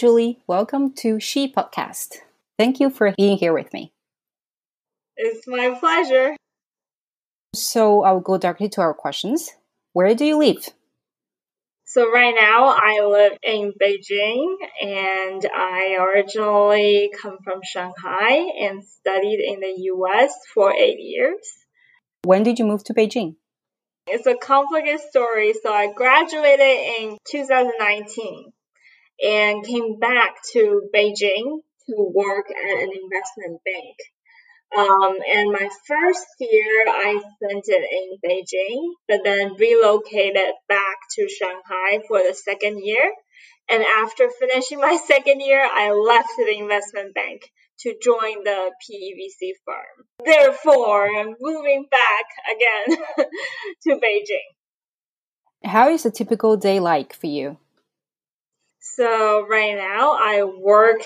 Julie. Welcome to She Podcast. Thank you for being here with me. It's my pleasure. So I'll go directly to our questions. Where do you live? So right now I live in Beijing and I originally come from Shanghai and studied in the US for eight years. When did you move to Beijing? It's a complicated story. So I graduated in 2019 and came back to Beijing to work at an investment bank. Um, and my first year, I spent it in Beijing, but then relocated back to Shanghai for the second year. And after finishing my second year, I left the investment bank to join the PEVC firm. Therefore, I'm moving back again to Beijing. How is a typical day like for you? So right now I work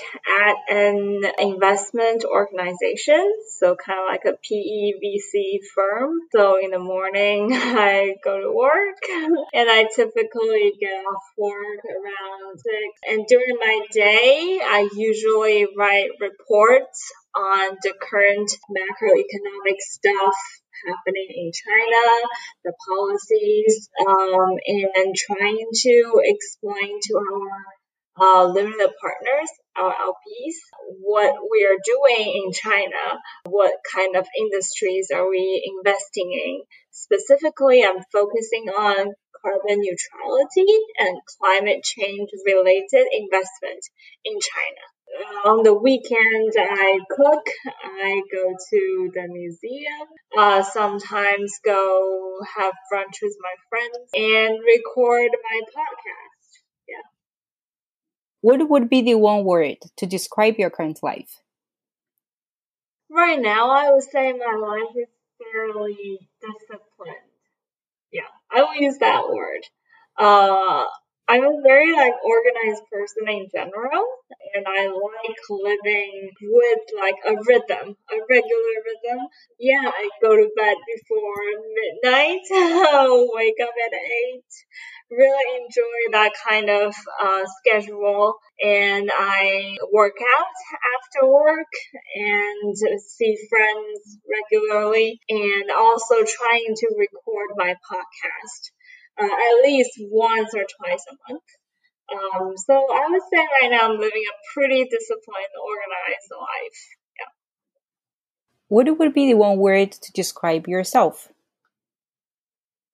at an investment organization, so kind of like a PEVC firm. So in the morning I go to work and I typically get off work around six. And during my day, I usually write reports on the current macroeconomic stuff happening in China, the policies, um, and trying to explain to our uh, limited partners, our LPs, what we are doing in China, what kind of industries are we investing in. Specifically, I'm focusing on carbon neutrality and climate change related investment in China on the weekends I cook. I go to the museum. Uh, sometimes go have brunch with my friends and record my podcast. Yeah. What would be the one word to describe your current life? Right now, I would say my life is fairly disciplined. Yeah, I will use that word. Uh, I'm a very like organized person in general, and I like living with like a rhythm, a regular rhythm. Yeah, I go to bed before midnight, wake up at eight. Really enjoy that kind of uh, schedule, and I work out after work and see friends regularly, and also trying to record my podcast uh, at least once or twice a month. Um, so I would say right now I'm living a pretty disciplined, organized life. Yeah. What would be the one word to describe yourself?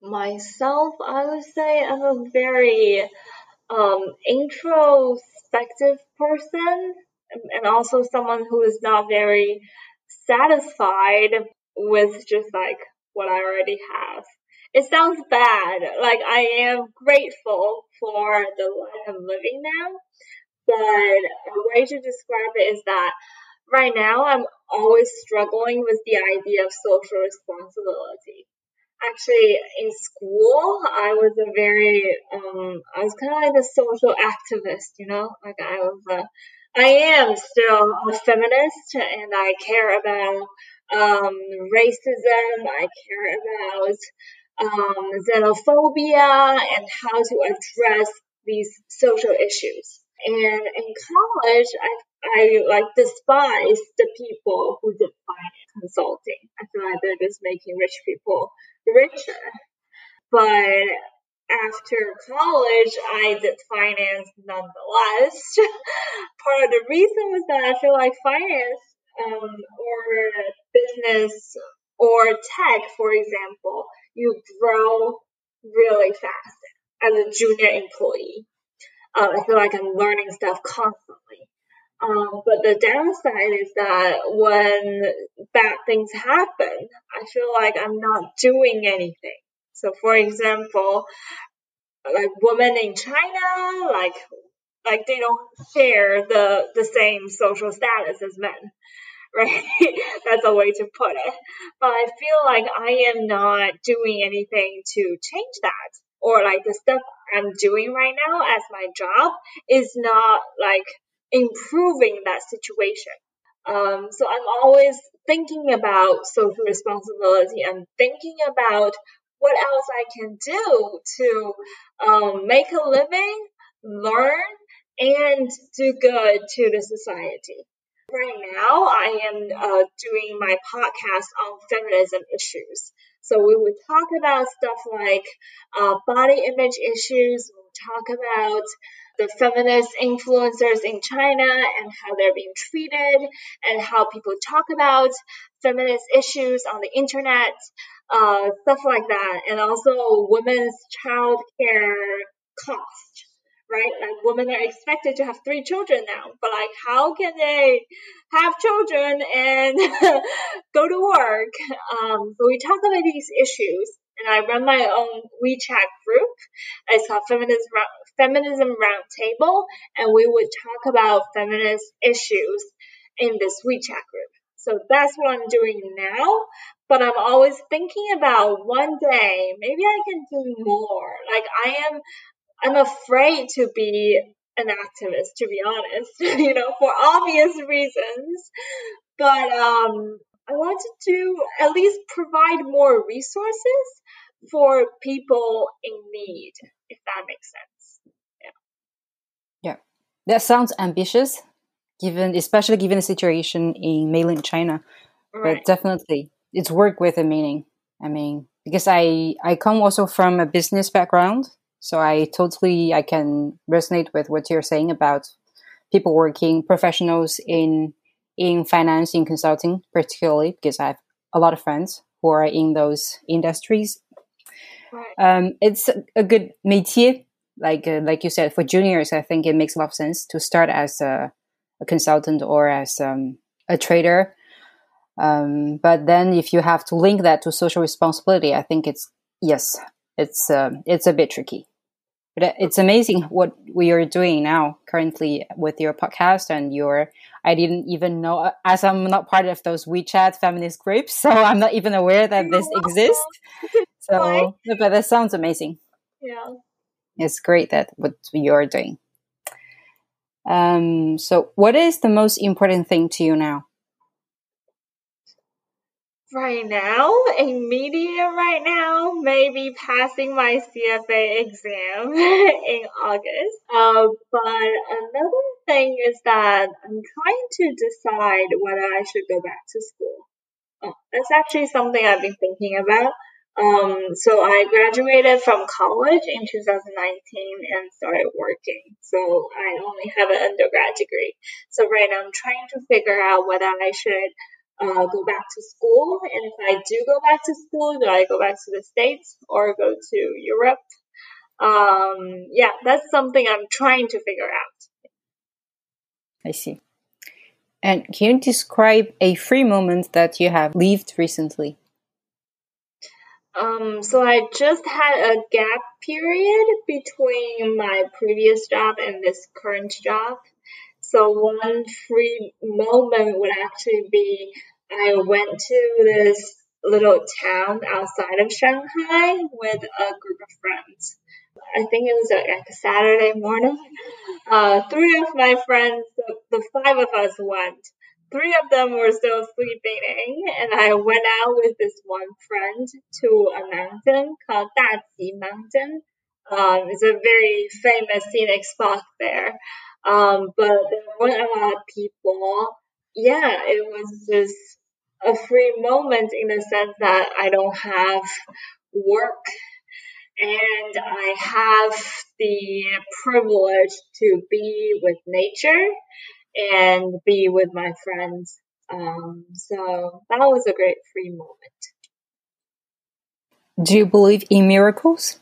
Myself, I would say I'm a very um, introspective person and also someone who is not very satisfied with just like what I already have it sounds bad. Like I am grateful for the life I'm living now, but a way to describe it is that right now I'm always struggling with the idea of social responsibility. Actually, in school, I was a very, um, I was kind of like a social activist, you know, like I was a, I am still a feminist and I care about um, racism. I care about um, xenophobia and how to address these social issues. And in college, I, I like despise the people who did finance consulting. I feel like they're just making rich people richer. But after college, I did finance nonetheless. Part of the reason was that I feel like finance um, or business or tech, for example, you grow really fast as a junior employee. Uh, I feel like I'm learning stuff constantly. Um, but the downside is that when bad things happen, I feel like I'm not doing anything. So, for example, like women in China, like like they don't share the the same social status as men. right? That's a way to put it. But I feel like I am not doing anything to change that. Or like the stuff I'm doing right now as my job is not like improving that situation. Um, so I'm always thinking about social responsibility. I'm thinking about what else I can do to um, make a living, learn, and do good to the society. Right now, I am uh, doing my podcast on feminism issues. So we would talk about stuff like uh, body image issues. We'll talk about the feminist influencers in China and how they're being treated and how people talk about feminist issues on the internet, uh, stuff like that. And also women's child care cost right? Like women are expected to have three children now, but like how can they have children and go to work? Um, so we talk about these issues, and I run my own WeChat group. It's called Feminism Feminism Roundtable, and we would talk about feminist issues in this WeChat group. So that's what I'm doing now. But I'm always thinking about one day, maybe I can do more. Like I am I'm afraid to be an activist, to be honest, you know, for obvious reasons. But um, I want to at least provide more resources for people in need, if that makes sense. Yeah. Yeah. That sounds ambitious, given especially given the situation in mainland China. Right. But definitely it's work with a meaning. I mean, because I I come also from a business background so I totally I can resonate with what you're saying about people working professionals in in finance in consulting particularly because I have a lot of friends who are in those industries. Right. Um, it's a, a, good métier, like uh, like you said, for juniors. I think it makes a lot of sense to start as a, a consultant or as um, a trader. Um, but then, if you have to link that to social responsibility, I think it's yes, it's uh, it's a bit tricky. But it's amazing what we are doing now currently with your podcast and your. I didn't even know, as I'm not part of those WeChat feminist groups, so I'm not even aware that this exists. So, but that sounds amazing. Yeah, it's great that what you're doing. Um, so, what is the most important thing to you now? Right now, a media right now, maybe passing my CFA exam in August. Uh, but another thing is that I'm trying to decide whether I should go back to school. Oh, that's actually something I've been thinking about. Um, so I graduated from college in 2019 and started working. So I only have an undergrad degree. So right now I'm trying to figure out whether I should uh, go back to school. And if I do go back to school, do I go back to the States or go to Europe? Um, yeah, that's something I'm trying to figure out. I see. And can you describe a free moment that you have lived recently? Um, so I just had a gap period between my previous job and this current job. So one free moment would actually be I went to this little town outside of Shanghai with a group of friends. I think it was like a Saturday morning. Uh, three of my friends, the, the five of us went. Three of them were still sleeping, and I went out with this one friend to a mountain called Daji Mountain. Um, it's a very famous scenic spot there. Um, but there weren't a lot of people. Yeah, it was just a free moment in the sense that I don't have work and I have the privilege to be with nature and be with my friends. Um, so that was a great free moment. Do you believe in miracles?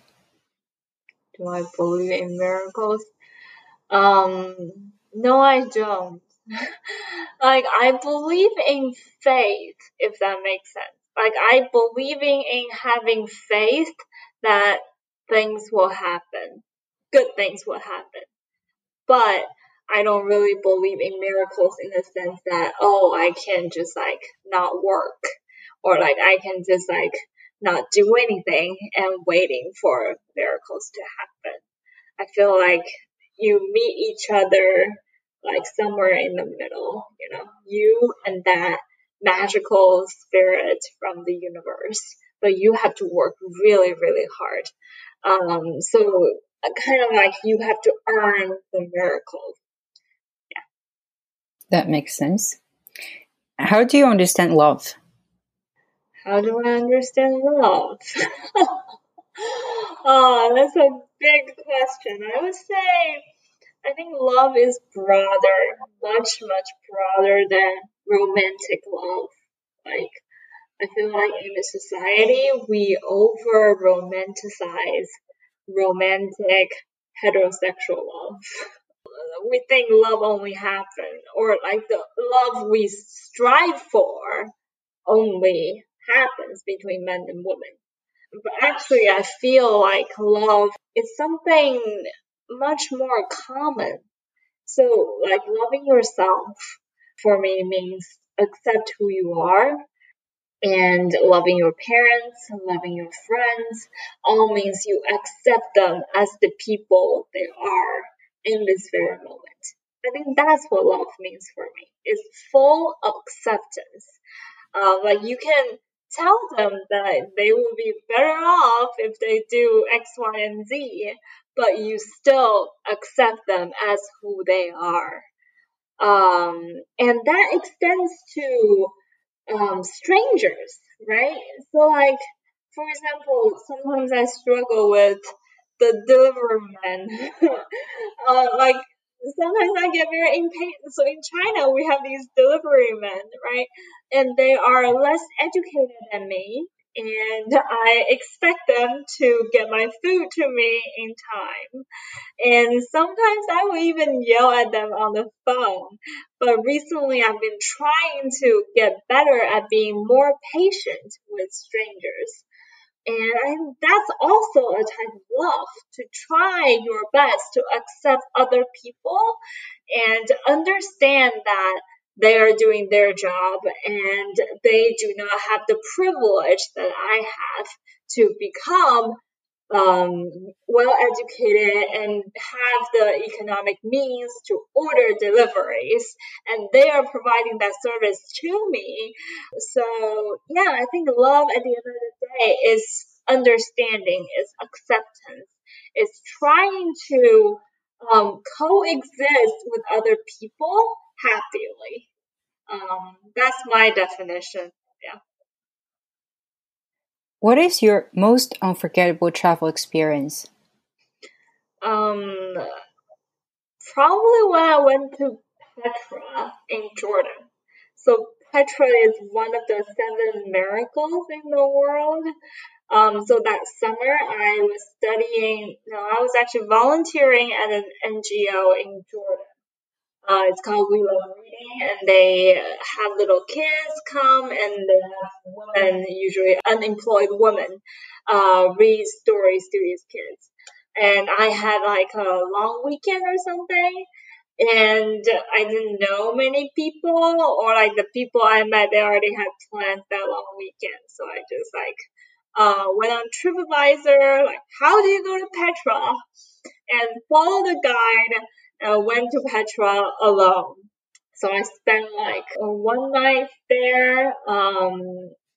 Do I believe in miracles? Um, no, I don't. like, I believe in faith, if that makes sense. Like, I believing in having faith that things will happen. Good things will happen. But I don't really believe in miracles in the sense that, oh, I can just like not work or like I can just like not do anything and waiting for miracles to happen. I feel like you meet each other like somewhere in the middle, you know, you and that magical spirit from the universe, but you have to work really, really hard. Um, so kind of like you have to earn the miracles. Yeah. That makes sense. How do you understand love? How do I understand love? oh, that's a big question. I would say I think love is broader, much, much broader than romantic love. Like, I feel like in society, we over romanticize romantic heterosexual love. We think love only happens, or like the love we strive for only happens between men and women. But actually, I feel like love is something much more common. So, like, loving yourself for me means accept who you are and loving your parents, loving your friends, all means you accept them as the people they are in this very moment. I think that's what love means for me. It's full acceptance. Uh, like you can tell them that they will be better off if they do X, Y, and Z, but you still accept them as who they are. Um, and that extends to um, strangers, right? So, like, for example, sometimes I struggle with the delivery man. uh, like, sometimes I get very impatient. So in China, we have these delivery men, right? And they are less educated than me. And I expect them to get my food to me in time. And sometimes I will even yell at them on the phone. But recently I've been trying to get better at being more patient with strangers. And that's also a type of love to try your best to accept other people and understand that they are doing their job and they do not have the privilege that I have to become um, well educated and have the economic means to order deliveries and they are providing that service to me. So yeah i think love at the end of the day is understanding is acceptance is trying to um, coexist with other people happily. Um, that's my definition yeah what is your most unforgettable travel experience? Um, probably when I went to Petra in Jordan. So Petra is one of the seven miracles in the world. Um, so that summer I was studying, no, I was actually volunteering at an NGO in Jordan. Uh, it's called We Love Reading, and they have little kids come and they have women, usually unemployed women, uh, read stories to these kids. And I had like a long weekend or something, and I didn't know many people, or like the people I met, they already had planned that long weekend. So I just like uh, went on TripAdvisor, like how do you go to Petra, and follow the guide uh, went to Petra alone. So I spent like one night there. Um,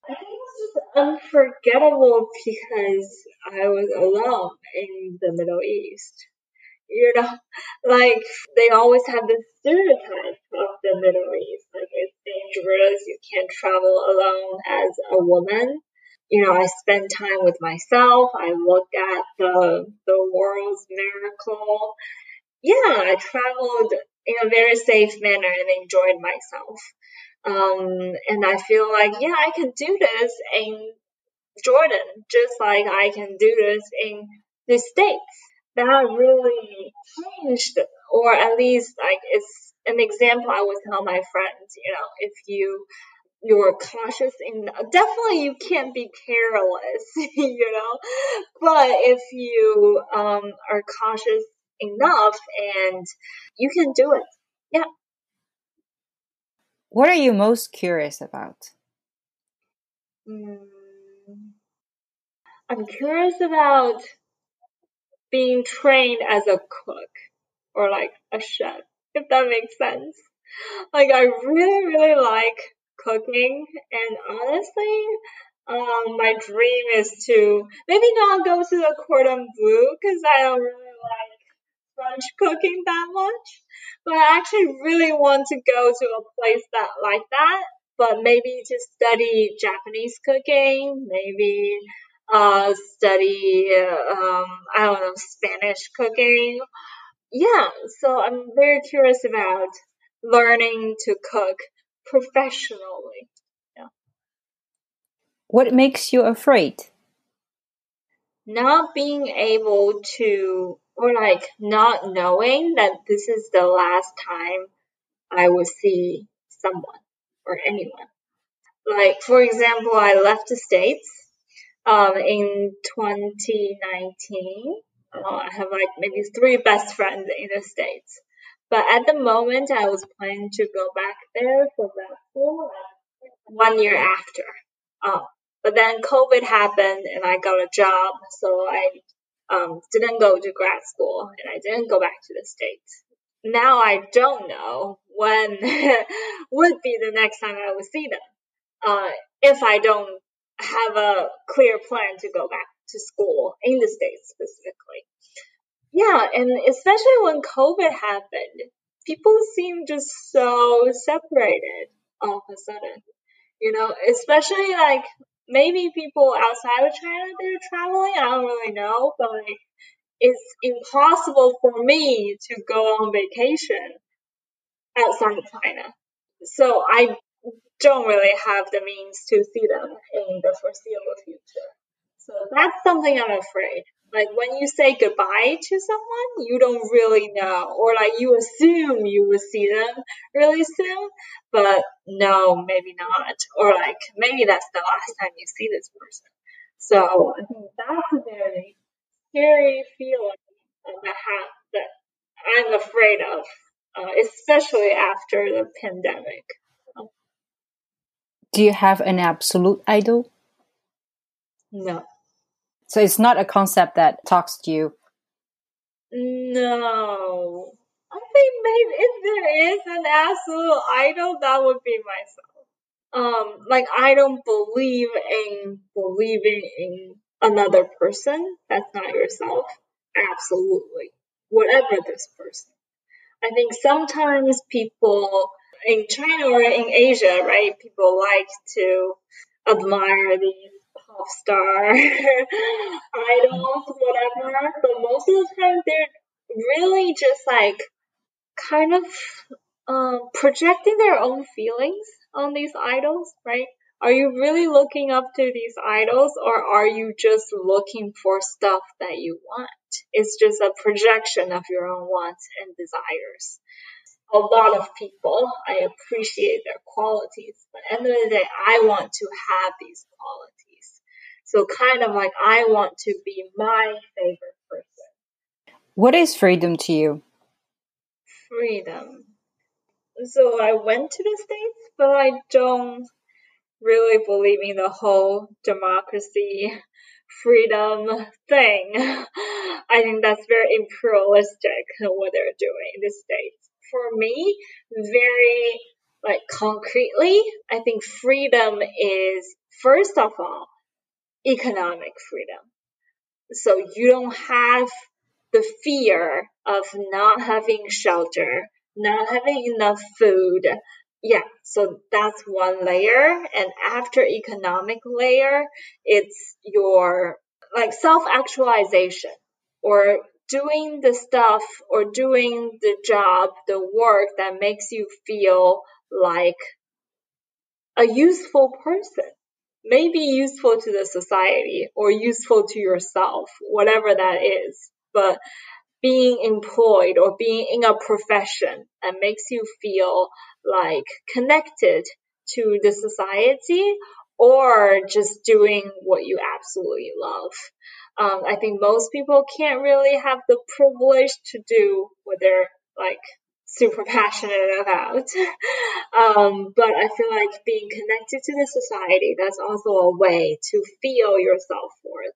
I think it was just unforgettable because I was alone in the Middle East. You know, like they always have this stereotype of the Middle East, like it's dangerous, you can't travel alone as a woman. You know, I spend time with myself. I look at the the world's miracle yeah, I traveled in a very safe manner and enjoyed myself. Um, and I feel like, yeah, I can do this in Jordan, just like I can do this in the States. That really changed, or at least like it's an example I would tell my friends, you know, if you you're cautious and definitely you can't be careless, you know. But if you um, are cautious enough and you can do it. Yeah. What are you most curious about? Mm, I'm curious about being trained as a cook or like a chef, if that makes sense. Like, I really, really like cooking, and honestly, um, my dream is to maybe not go to the cordon bleu because I don't really like French cooking that much, but I actually really want to go to a place that like that. But maybe to study Japanese cooking, maybe uh, study um, I don't know Spanish cooking. Yeah, so I'm very curious about learning to cook professionally. Yeah. What makes you afraid? Not being able to, or like not knowing that this is the last time I will see someone or anyone. Like, for example, I left the States um, in 2019. Uh, I have like maybe three best friends in the States. But at the moment, I was planning to go back there for school one year after. Um, but then COVID happened and I got a job, so I um, didn't go to grad school and I didn't go back to the States. Now I don't know when would be the next time I would see them. Uh, if I don't have a clear plan to go back to school in the States specifically. Yeah, and especially when COVID happened, people seem just so separated all of a sudden. You know, especially like maybe people outside of China they're traveling. I don't really know, but it's impossible for me to go on vacation outside of China. So I don't really have the means to see them in the foreseeable future. So that's something I'm afraid. Like when you say goodbye to someone, you don't really know, or like you assume you will see them really soon, but no, maybe not, or like maybe that's the last time you see this person. So I think that's a very scary feeling that that I'm afraid of, uh, especially after the pandemic. Do you have an absolute idol? No. So it's not a concept that talks to you. No. I think maybe if there is an absolute idol, that would be myself. Um, like I don't believe in believing in another person that's not yourself. Absolutely. Whatever this person. I think sometimes people in China or in Asia, right, people like to admire these star idols, whatever. But most of the time, they're really just like kind of um, projecting their own feelings on these idols, right? Are you really looking up to these idols or are you just looking for stuff that you want? It's just a projection of your own wants and desires a lot of people. I appreciate their qualities, but at the end of the day, I want to have these qualities. So kind of like I want to be my favorite person. What is freedom to you? Freedom. So I went to the States, but I don't really believe in the whole democracy freedom thing. I think that's very imperialistic what they're doing in the States for me, very like concretely, I think freedom is first of all economic freedom. So you don't have the fear of not having shelter, not having enough food. Yeah, so that's one layer. And after economic layer, it's your like self actualization or doing the stuff or doing the job, the work that makes you feel like a useful person. Maybe useful to the society or useful to yourself, whatever that is. But being employed or being in a profession that makes you feel like connected to the society or just doing what you absolutely love um, I think most people can't really have the privilege to do what they're like super passionate about. um, but I feel like being connected to the society, that's also a way to feel yourself worth.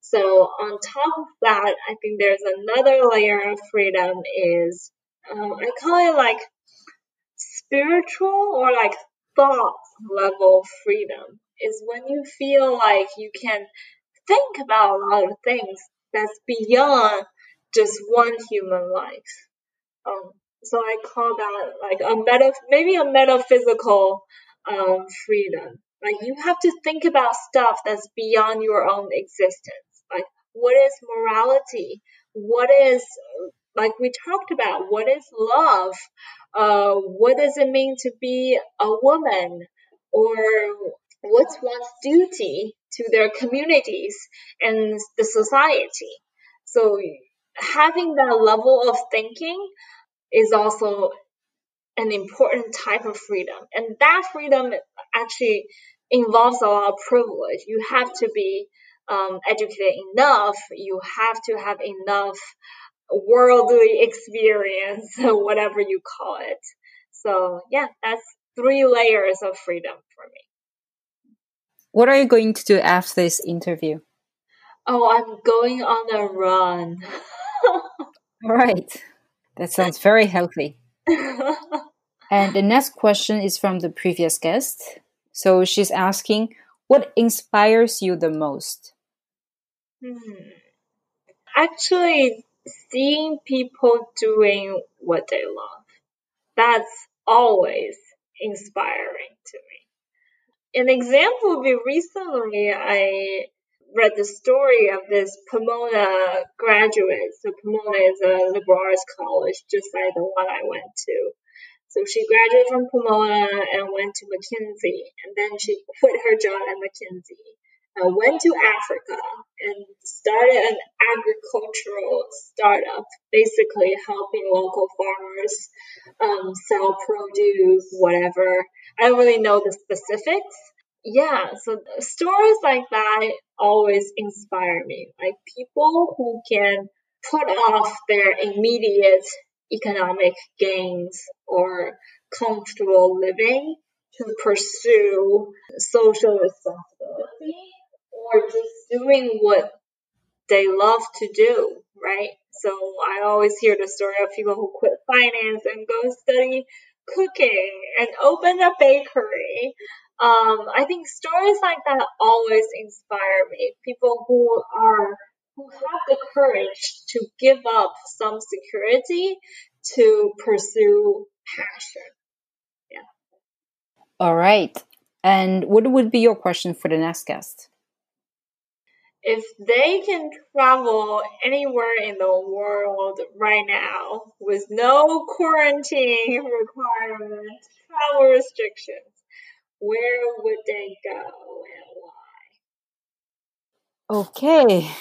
So on top of that, I think there's another layer of freedom is, um, I call it like spiritual or like thought level freedom is when you feel like you can think about a lot of things that's beyond just one human life. Um, so I call that like a meta, maybe a metaphysical um, freedom. Like you have to think about stuff that's beyond your own existence. Like what is morality? What is like we talked about? What is love? Uh, what does it mean to be a woman? Or what's one's duty to their communities and the society? So having that level of thinking is also an important type of freedom. And that freedom actually involves a lot of privilege. You have to be um, educated enough, you have to have enough worldly experience, whatever you call it. So, yeah, that's three layers of freedom for me. What are you going to do after this interview? Oh, I'm going on a run. All right. That sounds very healthy. and the next question is from the previous guest. So she's asking, what inspires you the most? Hmm. Actually, seeing people doing what they love. That's always inspiring to me. An example would be recently I read the story of this Pomona graduate. So Pomona is a liberal arts college just like the one I went to. So she graduated from Pomona and went to McKinsey, and then she quit her job at McKinsey went to Africa and started an agricultural startup, basically helping local farmers um, sell produce, whatever. I don't really know the specifics, yeah, so stories like that always inspire me. Like people who can put off their immediate economic gains or comfortable living to pursue social responsibility or just doing what they love to do, right? So I always hear the story of people who quit finance and go study cooking and open a bakery um, I think stories like that always inspire me. People who are who have the courage to give up some security to pursue passion. Yeah. All right. And what would be your question for the next guest? If they can travel anywhere in the world right now with no quarantine requirements, travel restrictions, where would they go and why? Okay,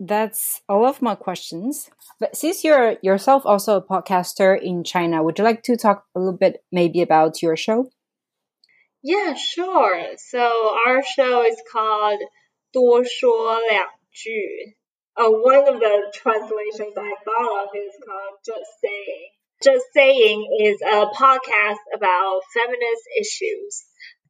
that's all of my questions. But since you're yourself also a podcaster in China, would you like to talk a little bit maybe about your show? Yeah, sure. So our show is called 多说两句. Uh, one of the translations I thought of is called Just Saying. Just Saying is a podcast about feminist issues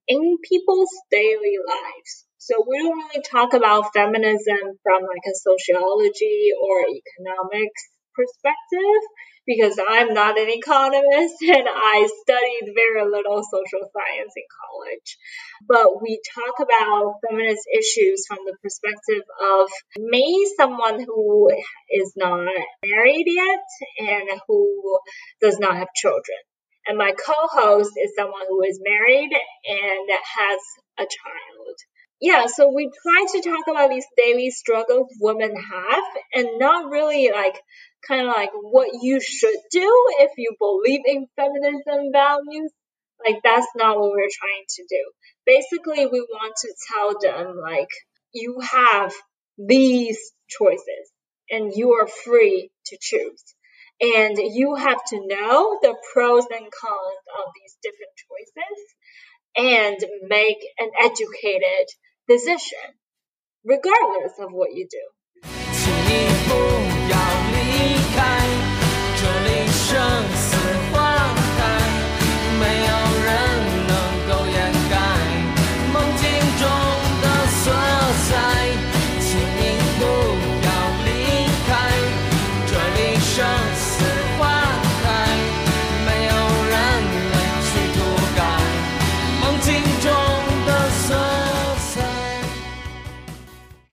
in people's daily lives. So we don't really talk about feminism from like a sociology or economics perspective because I'm not an economist and I studied very little social science in college. But we talk about feminist issues from the perspective of me, someone who is not married yet and who does not have children. And my co-host is someone who is married and has a child. Yeah, so we try to talk about these daily struggles women have and not really like kind of like what you should do if you believe in feminism values. Like that's not what we're trying to do. Basically, we want to tell them like you have these choices and you are free to choose. And you have to know the pros and cons of these different choices and make an educated decision, regardless of what you do.